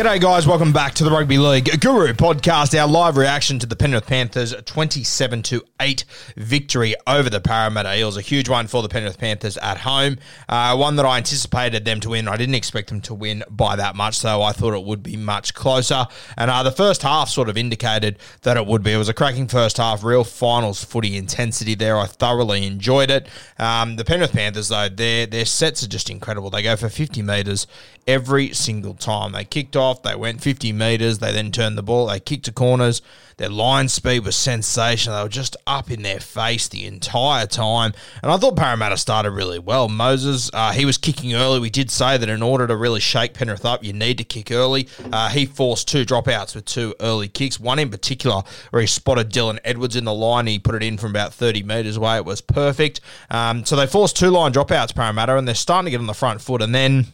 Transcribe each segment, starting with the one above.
G'day, guys. Welcome back to the Rugby League Guru podcast. Our live reaction to the Penrith Panthers' 27 to 8 victory over the Parramatta Eels. A huge one for the Penrith Panthers at home. Uh, one that I anticipated them to win. I didn't expect them to win by that much, so I thought it would be much closer. And uh, the first half sort of indicated that it would be. It was a cracking first half, real finals footy intensity there. I thoroughly enjoyed it. Um, the Penrith Panthers, though, their, their sets are just incredible. They go for 50 metres every single time. They kicked off, they went 50 metres, they then turned the ball, they kicked to corners. Their line speed was sensational. They were just up in their face the entire time. And I thought Parramatta started really well. Moses, uh, he was kicking early. We did say that in order to really shake Penrith up, you need to kick early. Uh, he forced two dropouts with two early kicks. One in particular where he spotted Dylan Edwards in the line. He put it in from about 30 metres away. It was perfect. Um, so they forced two line dropouts, Parramatta, and they're starting to get on the front foot. And then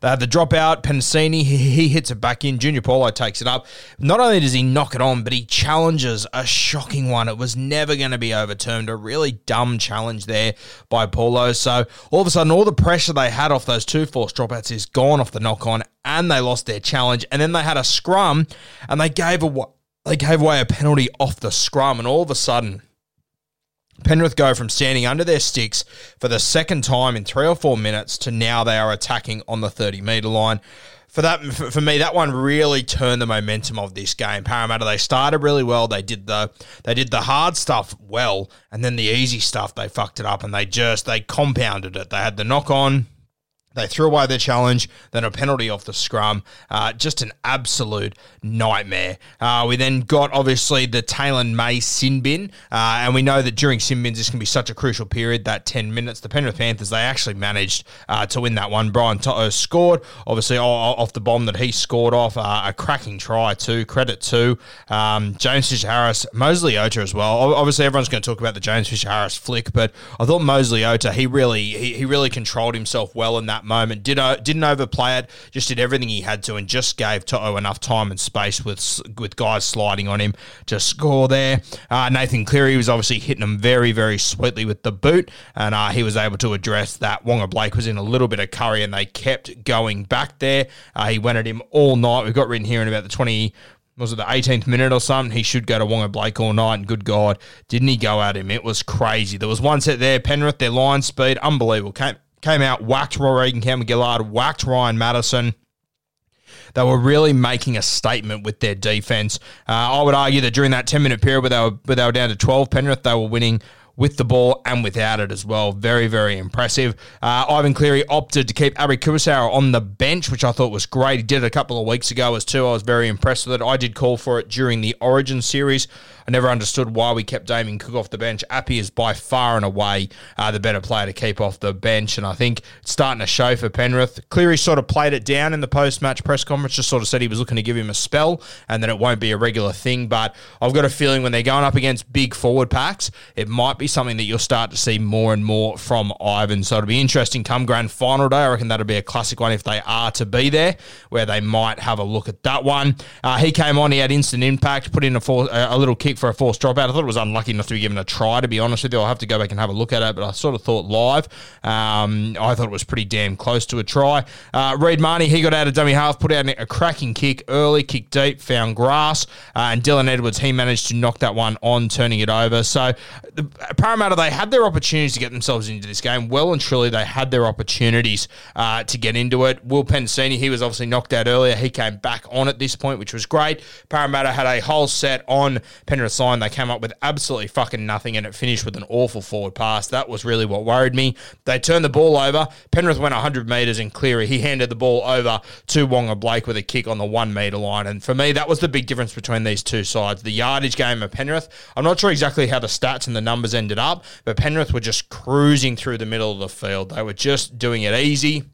they had the dropout. Penisini, he, hits it back in. Junior Paulo takes it up. Not only does he knock it on, but he challenges a shocking one. It was never going to be overturned. A really dumb challenge there by Paulo. So all of a sudden, all the pressure they had off those two forced dropouts is gone off the knock on, and they lost their challenge. And then they had a scrum, and they gave away, they gave away a penalty off the scrum, and all of a sudden. Penrith go from standing under their sticks for the second time in three or four minutes to now they are attacking on the 30 metre line. For that, for, me, that one really turned the momentum of this game. Parramatta they started really well. They did the they did the hard stuff well, and then the easy stuff they fucked it up, and they just they compounded it. They had the knock on. They threw away their challenge, then a penalty off the scrum. Uh, just an absolute nightmare. Uh, we then got, obviously, the Taylan May sin bin. Uh, and we know that during sin bins, this can be such a crucial period, that 10 minutes. The Penrith Panthers, they actually managed uh, to win that one. Brian To'o scored, obviously, off the bomb that he scored off. Uh, a cracking try, too. Credit to um, James Fisher Harris, Moses Leota as well. Obviously, everyone's going to talk about the James Fisher Harris flick, but I thought Moses Leota, he really, he, he really controlled himself well in that moment. Did uh, didn't overplay it. Just did everything he had to, and just gave To'o enough time and space with with guys sliding on him to score there. Uh, Nathan Cleary was obviously hitting him very very sweetly with the boot, and uh, he was able to address that. Waqa Blake was in a little bit of curry, and they kept going back there. Uh, he went at him all night. We've got written here in about the twenty was it the 18th minute or something? He should go to Waqa Blake all night, and good God, didn't he go at him? It was crazy. There was one set there, Penrith, their line speed, unbelievable. Came, came out, whacked Roy Reagan Campbell Gillard, whacked Ryan Matterson. They were really making a statement with their defense. Uh, I would argue that during that 10 minute period where they, were, where they were down to 12 Penrith, they were winning with the ball and without it as well. Very, very impressive. Uh, Ivan Cleary opted to keep Api Koroisau on the bench, which I thought was great. He did it a couple of weeks ago as too. I was very impressed with it. I did call for it during the Origin series. I never understood why we kept Damien Cook off the bench. Api is by far and away uh, the better player to keep off the bench, and I think it's starting to show for Penrith. Cleary sort of played it down in the post-match press conference, just sort of said he was looking to give him a spell and that it won't be a regular thing. But I've got a feeling when they're going up against big forward packs, it might be something that you'll start to see more and more from Ivan. So it'll be interesting come grand final day. I reckon that'll be a classic one if they are to be there, where they might have a look at that one. Uh, he came on, he had instant impact, put in a, four, a little kick for a forced dropout. I thought it was unlucky not to be given a try, to be honest with you. I'll have to go back and have a look at it, but I sort of thought live. Um, I thought it was pretty damn close to a try. Uh, Reed Mahoney, he got out of dummy half, put out a cracking kick early, kick deep, found grass, uh, and Dylan Edwards, he managed to knock that one on, turning it over. So the Parramatta, they had their opportunities to get themselves into this game. Well and truly, they had their opportunities uh, to get into it. Will Penisini, he was obviously knocked out earlier. He came back on at this point, which was great. Parramatta had a whole set on Penrith's line. They came up with absolutely fucking nothing, and it finished with an awful forward pass. That was really what worried me. They turned the ball over. Penrith went 100 metres, and Cleary, he handed the ball over to Waqa Blake with a kick on the one metre line. And for me, that was the big difference between these two sides. The yardage game of Penrith, I'm not sure exactly how the stats and the numbers ended up, but Penrith were just cruising through the middle of the field. They were just doing it easy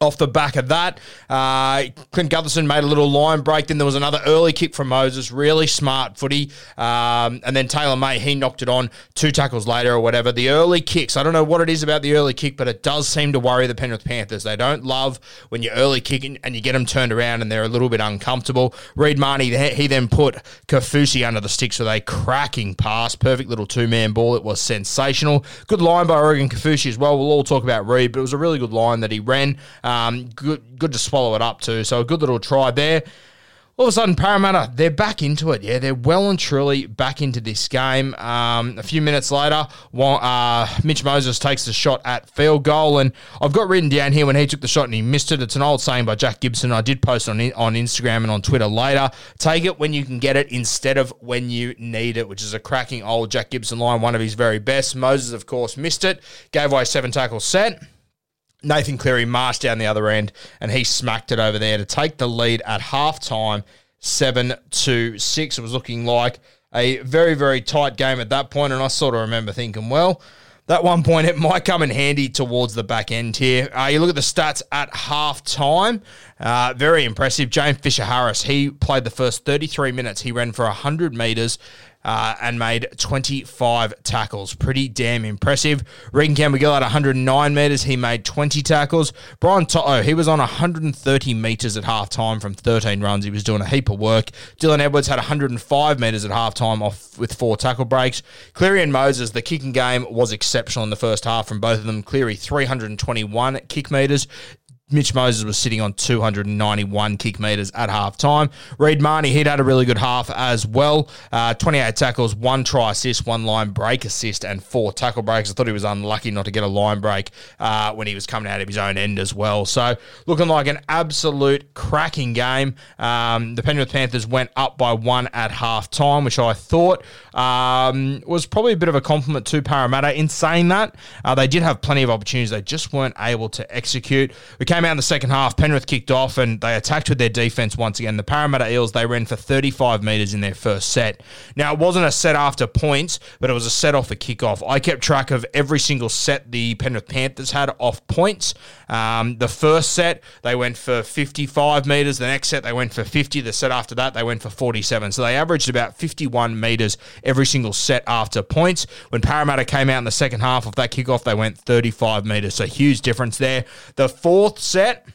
off the back of that, uh, Clint Gutherson made a little line break. Then there was another early kick from Moses, really smart footy. Um, and then Taylan May, he knocked it on two tackles later or whatever. The early kicks, I don't know what it is about the early kick, but it does seem to worry the Penrith Panthers. They don't love when you're early kicking and you get them turned around and they're a little bit uncomfortable. Reed Mahoney, he then put Kaufusi under the sticks with a cracking pass. Perfect little two man ball. It was sensational. Good line by Oregon Kaufusi as well. We'll all talk about Reed, but it was a really good line that he ran. Um, good, good to swallow it up too. So a good little try there. All of a sudden, Parramatta, they're back into it. Yeah, they're well and truly back into this game. Um, a few minutes later, uh, Mitch Moses takes the shot at field goal. And I've got written down here when he took the shot and he missed it. It's an old saying by Jack Gibson. I did post on, on Instagram and on Twitter later. Take it when you can get it instead of when you need it, which is a cracking old Jack Gibson line, one of his very best. Moses, of course, missed it, gave away seven tackles set. Nathan Cleary marched down the other end and he smacked it over there to take the lead at halftime, seven to six. It was looking like a very, very tight game at that point, and I sort of remember thinking, well, that one point it might come in handy towards the back end here. Uh, you look at the stats at half time. Uh, very impressive. James Fisher Harris, he played the first 33 minutes. He ran for 100 metres uh, and made 25 tackles. Pretty damn impressive. Reagan Campbell at 109 metres. He made 20 tackles. Brian To'o, he was on 130 metres at half time from 13 runs. He was doing a heap of work. Dylan Edwards had 105 metres at half time off with four tackle breaks. Cleary and Moses, the kicking game was exceptional in the first half from both of them. Cleary 321 kick metres. Mitch Moses was sitting on 291 kick meters at half time. Reed Mahoney, he'd had a really good half as well. Uh, 28 tackles, one try assist, one line break assist, and four tackle breaks. I thought he was unlucky not to get a line break uh, when he was coming out of his own end as well. So, looking like an absolute cracking game. Um, the Penrith Panthers went up by one at half time, which I thought um, was probably a bit of a compliment to Parramatta. In saying that, uh, they did have plenty of opportunities. They just weren't able to execute. We came out in the second half. Penrith kicked off and they attacked with their defense once again. The Parramatta Eels, they ran for 35 metres in their first set. Now, it wasn't a set after points, but it was a set off a kickoff. I kept track of every single set the Penrith Panthers had off points. Um, the first set, they went for 55 metres. The next set, they went for 50. The set after that, they went for 47. So they averaged about 51 metres every single set after points. When Parramatta came out in the second half of that kickoff, they went 35 metres. So huge difference there. The fourth set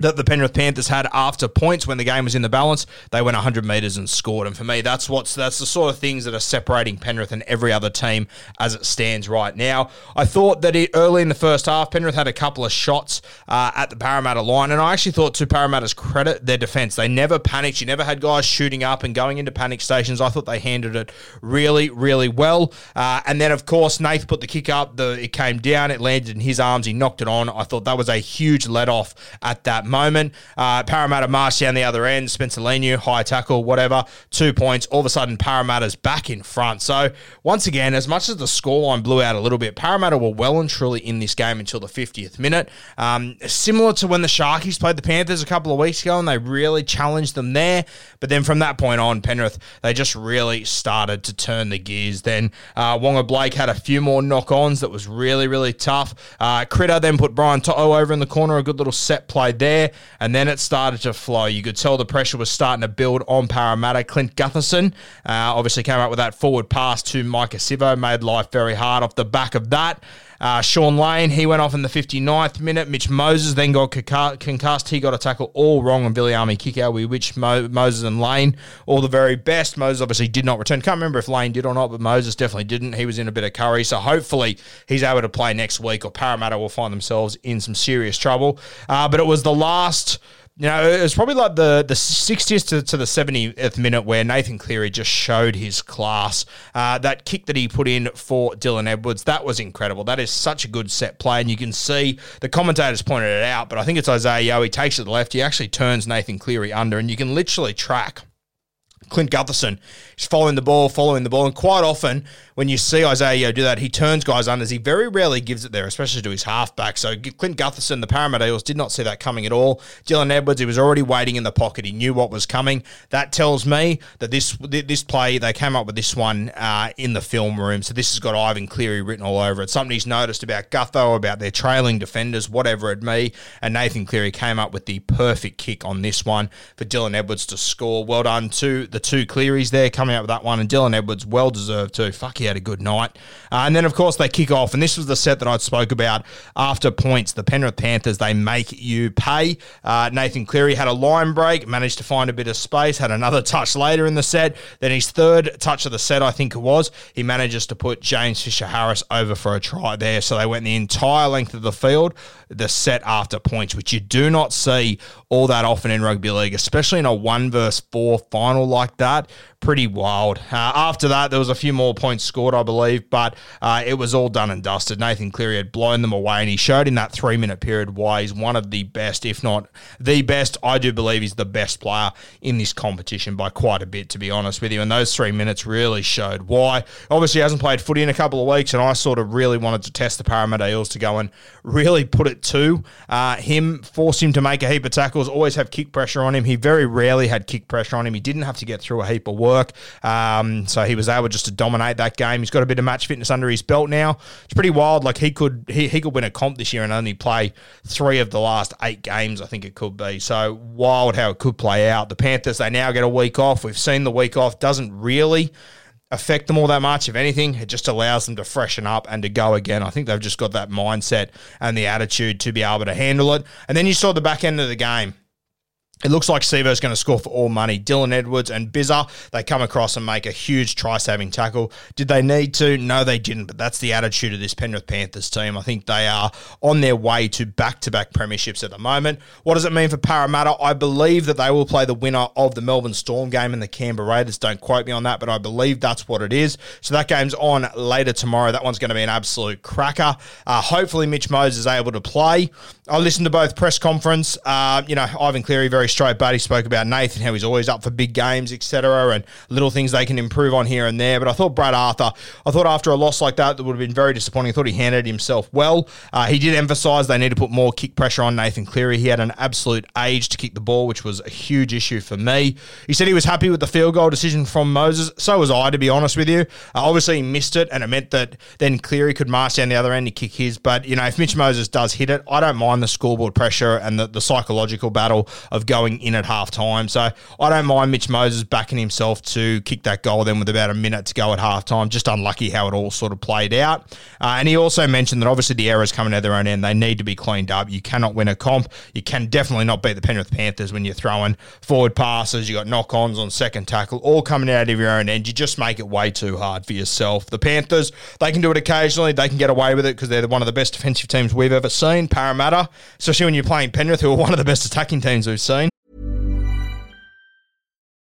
that the Penrith Panthers had after points when the game was in the balance. They went 100 metres and scored. And for me, that's what's that's the sort of things that are separating Penrith and every other team as it stands right now. I thought that it, early in the first half, Penrith had a couple of shots uh, at the Parramatta line, and I actually thought to Parramatta's credit, their defence, they never panicked. You never had guys shooting up and going into panic stations. I thought they handled it really, really well. Uh, and then, of course, Nath put the kick up. The it came down. It landed in his arms. He knocked it on. I thought that was a huge let off at that moment. Uh, Parramatta marched down the other end. Spencer Leniu, high tackle, whatever, two points. All of a sudden, Parramatta's back in front. So, once again, as much as the scoreline blew out a little bit, Parramatta were well and truly in this game until the 50th minute. Um, similar to when the Sharkies played the Panthers a couple of weeks ago, and they really challenged them there. But then from that point on, Penrith, they just really started to turn the gears. Then uh, Waqa Blake had a few more knock ons that was really, really tough. Uh, Critter then put Brian To'o over in the corner, a good little set play there, and then it started to flow. You could tell the pressure was starting to build on Parramatta. Clint Gutherson uh, obviously came up with that forward pass to Maika Sivo, made life very hard off the back of that. Uh, Shaun Lane, he went off in the 59th minute. Mitch Moses then got concussed. He got a tackle all wrong on kick out. We which Mo- Moses and Lane all the very best. Moses obviously did not return. Can't remember if Lane did or not, but Moses definitely didn't. He was in a bit of curry. So hopefully he's able to play next week or Parramatta will find themselves in some serious trouble. Uh, but it was the last you know, it was probably like the, the 60th to, to the 70th minute where Nathan Cleary just showed his class. Uh, that kick that he put in for Dylan Edwards, that was incredible. That is such a good set play. And you can see the commentators pointed it out, but I think it's Isaiah Yeo. He takes it to the left. He actually turns Nathan Cleary under, and you can literally track Clint Gutherson is following the ball, following the ball, and quite often when you see Isaiah do that, he turns guys unders. He very rarely gives it there, especially to his halfback. So Clint Gutherson, the Parramatta Eels, did not see that coming at all. Dylan Edwards, he was already waiting in the pocket. He knew what was coming. That tells me that this this play, they came up with this one uh, in the film room. So this has got Ivan Cleary written all over it. Something he's noticed about Gutho, about their trailing defenders, whatever it may. And Nathan Cleary came up with the perfect kick on this one for Dylan Edwards to score. Well done to the two Clearys there coming out with that one. And Dylan Edwards, well deserved too. Fuck, he had a good night. Uh, and then, of course, they kick off. And this was the set that I spoke about after points. The Penrith Panthers, they make you pay. Uh, Nathan Cleary had a line break, managed to find a bit of space, had another touch later in the set. Then his third touch of the set, I think it was, he manages to put James Fisher Harris over for a try there. So they went the entire length of the field, the set after points, which you do not see all that often in rugby league, especially in a one versus four final like that pretty wild. Uh, after that, there was a few more points scored, I believe, but uh, it was all done and dusted. Nathan Cleary had blown them away, and he showed in that three minute period why he's one of the best, if not the best. I do believe he's the best player in this competition by quite a bit, to be honest with you. And those three minutes really showed why. Obviously, he hasn't played footy in a couple of weeks, and I sort of really wanted to test the Parramatta Eels to go and really put it to uh, him, force him to make a heap of tackles, always have kick pressure on him. He very rarely had kick pressure on him. He didn't have to get through a heap of work work. Um, so he was able just to dominate that game. He's got a bit of match fitness under his belt now. It's pretty wild. Like he could he, he could win a comp this year and only play three of the last eight games. I think it could be so wild how it could play out. The Panthers they now get a week off. We've seen the week off doesn't really affect them all that much. If anything, it just allows them to freshen up and to go again. I think they've just got that mindset and the attitude to be able to handle it. And then you saw the back end of the game. It looks like Sivo's going to score for all money. Dylan Edwards and Bizza, they come across and make a huge try-saving tackle. Did they need to? No, they didn't. But that's the attitude of this Penrith Panthers team. I think they are on their way to back-to-back premierships at the moment. What does it mean for Parramatta? I believe that they will play the winner of the Melbourne Storm game and the Canberra Raiders. Don't quote me on that, but I believe that's what it is. So that game's on later tomorrow. That one's going to be an absolute cracker. Uh, hopefully, Mitch Moses is able to play. I listened to both press conference. Uh, you know, Ivan Cleary very straight but He spoke about Nathan, how he's always up for big games, etc., and little things they can improve on here and there. But I thought Brad Arthur, I thought after a loss like that, that would have been very disappointing. I thought he handled himself well. Uh, he did emphasise they need to put more kick pressure on Nathan Cleary. He had an absolute age to kick the ball, which was a huge issue for me. He said he was happy with the field goal decision from Moses. So was I, to be honest with you. Uh, obviously, he missed it, and it meant that then Cleary could march down the other end and kick his. But, you know, if Mitch Moses does hit it, I don't mind the scoreboard pressure and the, the psychological battle of going in at half time. So I don't mind Mitch Moses backing himself to kick that goal then with about a minute to go at half time. Just unlucky how it all sort of played out. Uh, and he also mentioned that obviously the errors coming at their own end, they need to be cleaned up. You cannot win a comp. You can definitely not beat the Penrith Panthers when you're throwing forward passes. You got knock ons on second tackle, all coming out of your own end. You just make it way too hard for yourself. The Panthers, they can do it occasionally. They can get away with it because they're one of the best defensive teams we've ever seen. Parramatta, especially when you're playing Penrith, who are one of the best attacking teams we've seen.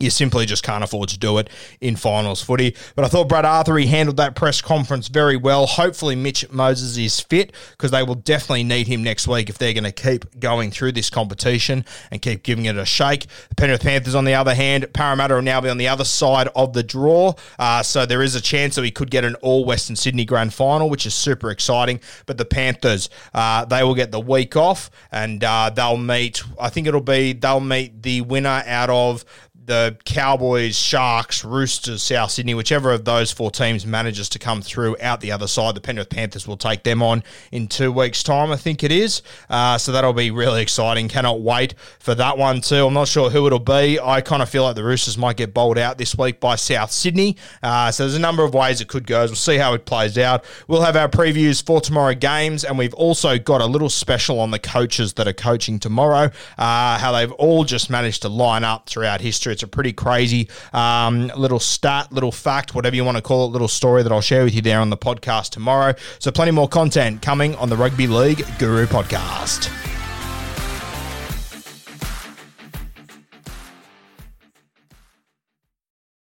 you simply just can't afford to do it in finals footy. But I thought Brad Arthur he handled that press conference very well. Hopefully, Mitch Moses is fit because they will definitely need him next week if they're going to keep going through this competition and keep giving it a shake. The Penrith Panthers, on the other hand, Parramatta will now be on the other side of the draw, uh, so there is a chance that we could get an all Western Sydney grand final, which is super exciting. But the Panthers, uh, they will get the week off and uh, they'll meet. I think it'll be they'll meet the winner out of the Cowboys, Sharks, Roosters, South Sydney, whichever of those four teams manages to come through out the other side, the Penrith Panthers will take them on in two weeks' time, I think it is. Uh, so that'll be really exciting. Cannot wait for that one too. I'm not sure who it'll be. I kind of feel like the Roosters might get bowled out this week by South Sydney. Uh, so there's a number of ways it could go. We'll see how it plays out. We'll have our previews for tomorrow games, and we've also got a little special on the coaches that are coaching tomorrow, uh, how they've all just managed to line up throughout history. It's a pretty crazy um, little stat, little fact, whatever you want to call it, little story that I'll share with you there on the podcast tomorrow. So, plenty more content coming on the Rugby League Guru podcast.